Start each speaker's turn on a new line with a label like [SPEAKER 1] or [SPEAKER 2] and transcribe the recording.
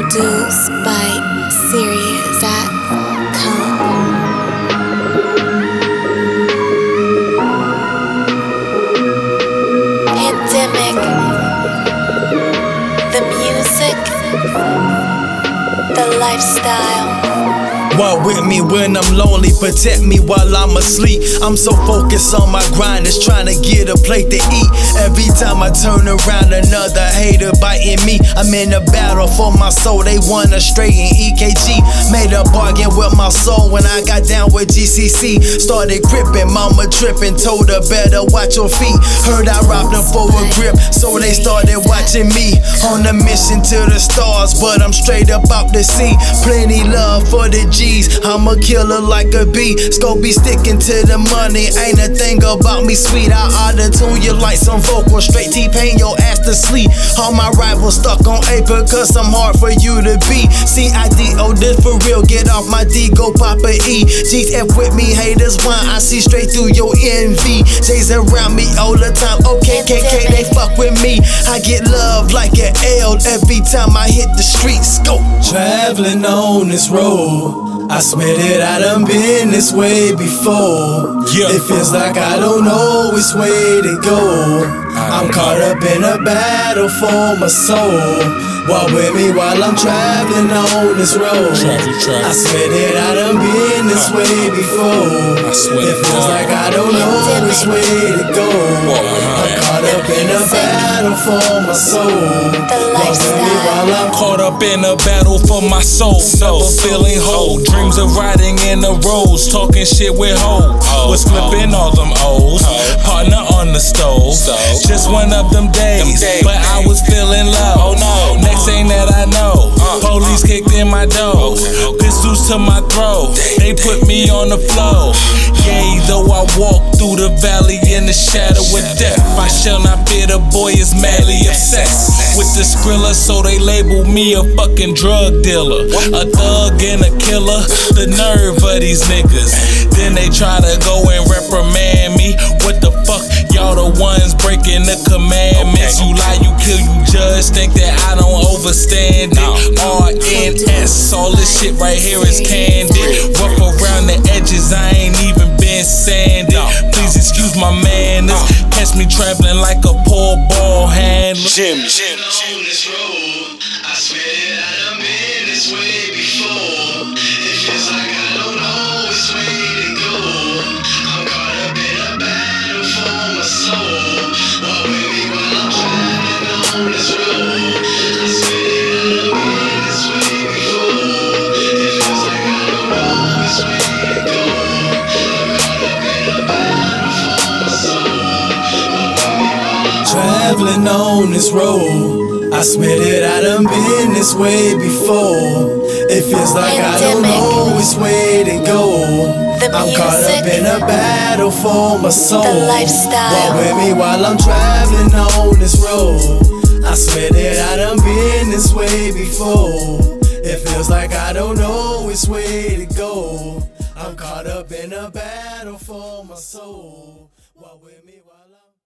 [SPEAKER 1] Produced by Sirius.com. Pandemic. The music. The lifestyle.
[SPEAKER 2] Walk with me when I'm lonely, protect me while I'm asleep. I'm so focused on my grind, it's trying to get a plate to eat. Every time I turn around, another hater biting me. I'm in a battle for my soul, they wanna straighten EKG. Made a bargain with my soul when I got down with GCC. Started gripping, mama tripping, told her better watch your feet. Heard I robbed them for a grip, so they started watching me. On a mission to the stars, but I'm straight up out the sea. Plenty love for the G's. I'm a killer like a bee. Scope be sticking to the money. Ain't a thing about me sweet. I auto tune you like some vocal. Straight T pain your ass to sleep. All my rivals stuck on A because I'm hard for you to be. C-I-D-O, this for real. Get off my D, go Papa E. G's F with me, haters whine. I see straight through your envy. J's around me all the time. Oh, okay, KK, they fuck with me. I get love like an L every time I hit the streets. Go. Traveling on this road. I swear that I done been this way before.
[SPEAKER 3] Yeah.
[SPEAKER 2] It feels like I don't know which way to go. I'm caught up in a battle for my soul. Walk with me while I'm traveling on this road.
[SPEAKER 3] Travel, travel.
[SPEAKER 2] I swear that I done been this way before.
[SPEAKER 3] I swear
[SPEAKER 2] it feels like I don't know which way to go. I'm in a battle for my soul. Walk with me while I'm
[SPEAKER 3] Caught up in a battle for my soul. Never feeling whole. Dreams of riding in the roads. Talking shit with hoes. Oh, was flipping oh. all them O's. Oh. Partner on the stove. Just one of them days. But I was feeling low. Next thing that I know. Police kicked in my door. Pistols to my throat. They put me on the floor. Yea, though I walk through the valley in the shadow of death. I shall not fear the boy is madly obsessed with the skrilla, so they label me a fucking drug dealer, a thug and a killer. The nerve of these niggas. Then they try to go and the commandments. You lie, you kill, you judge. Think that I don't overstand it. RNS, all this shit right here is candid. Rough around the edges, I ain't even been sanded. Please excuse my manners. Catch me traveling like a poor ball handler. Jim, Jim,
[SPEAKER 2] on traveling on this road. I swear that I done been this way before. It feels like I don't know which way to go. I'm caught up in a battle for my soul.
[SPEAKER 1] The lifestyle.
[SPEAKER 2] Walk with me while I'm traveling on this road. I swear that I done been this way before. It feels like I don't know which way to go. I'm caught up in a battle for my soul. Walk with me while I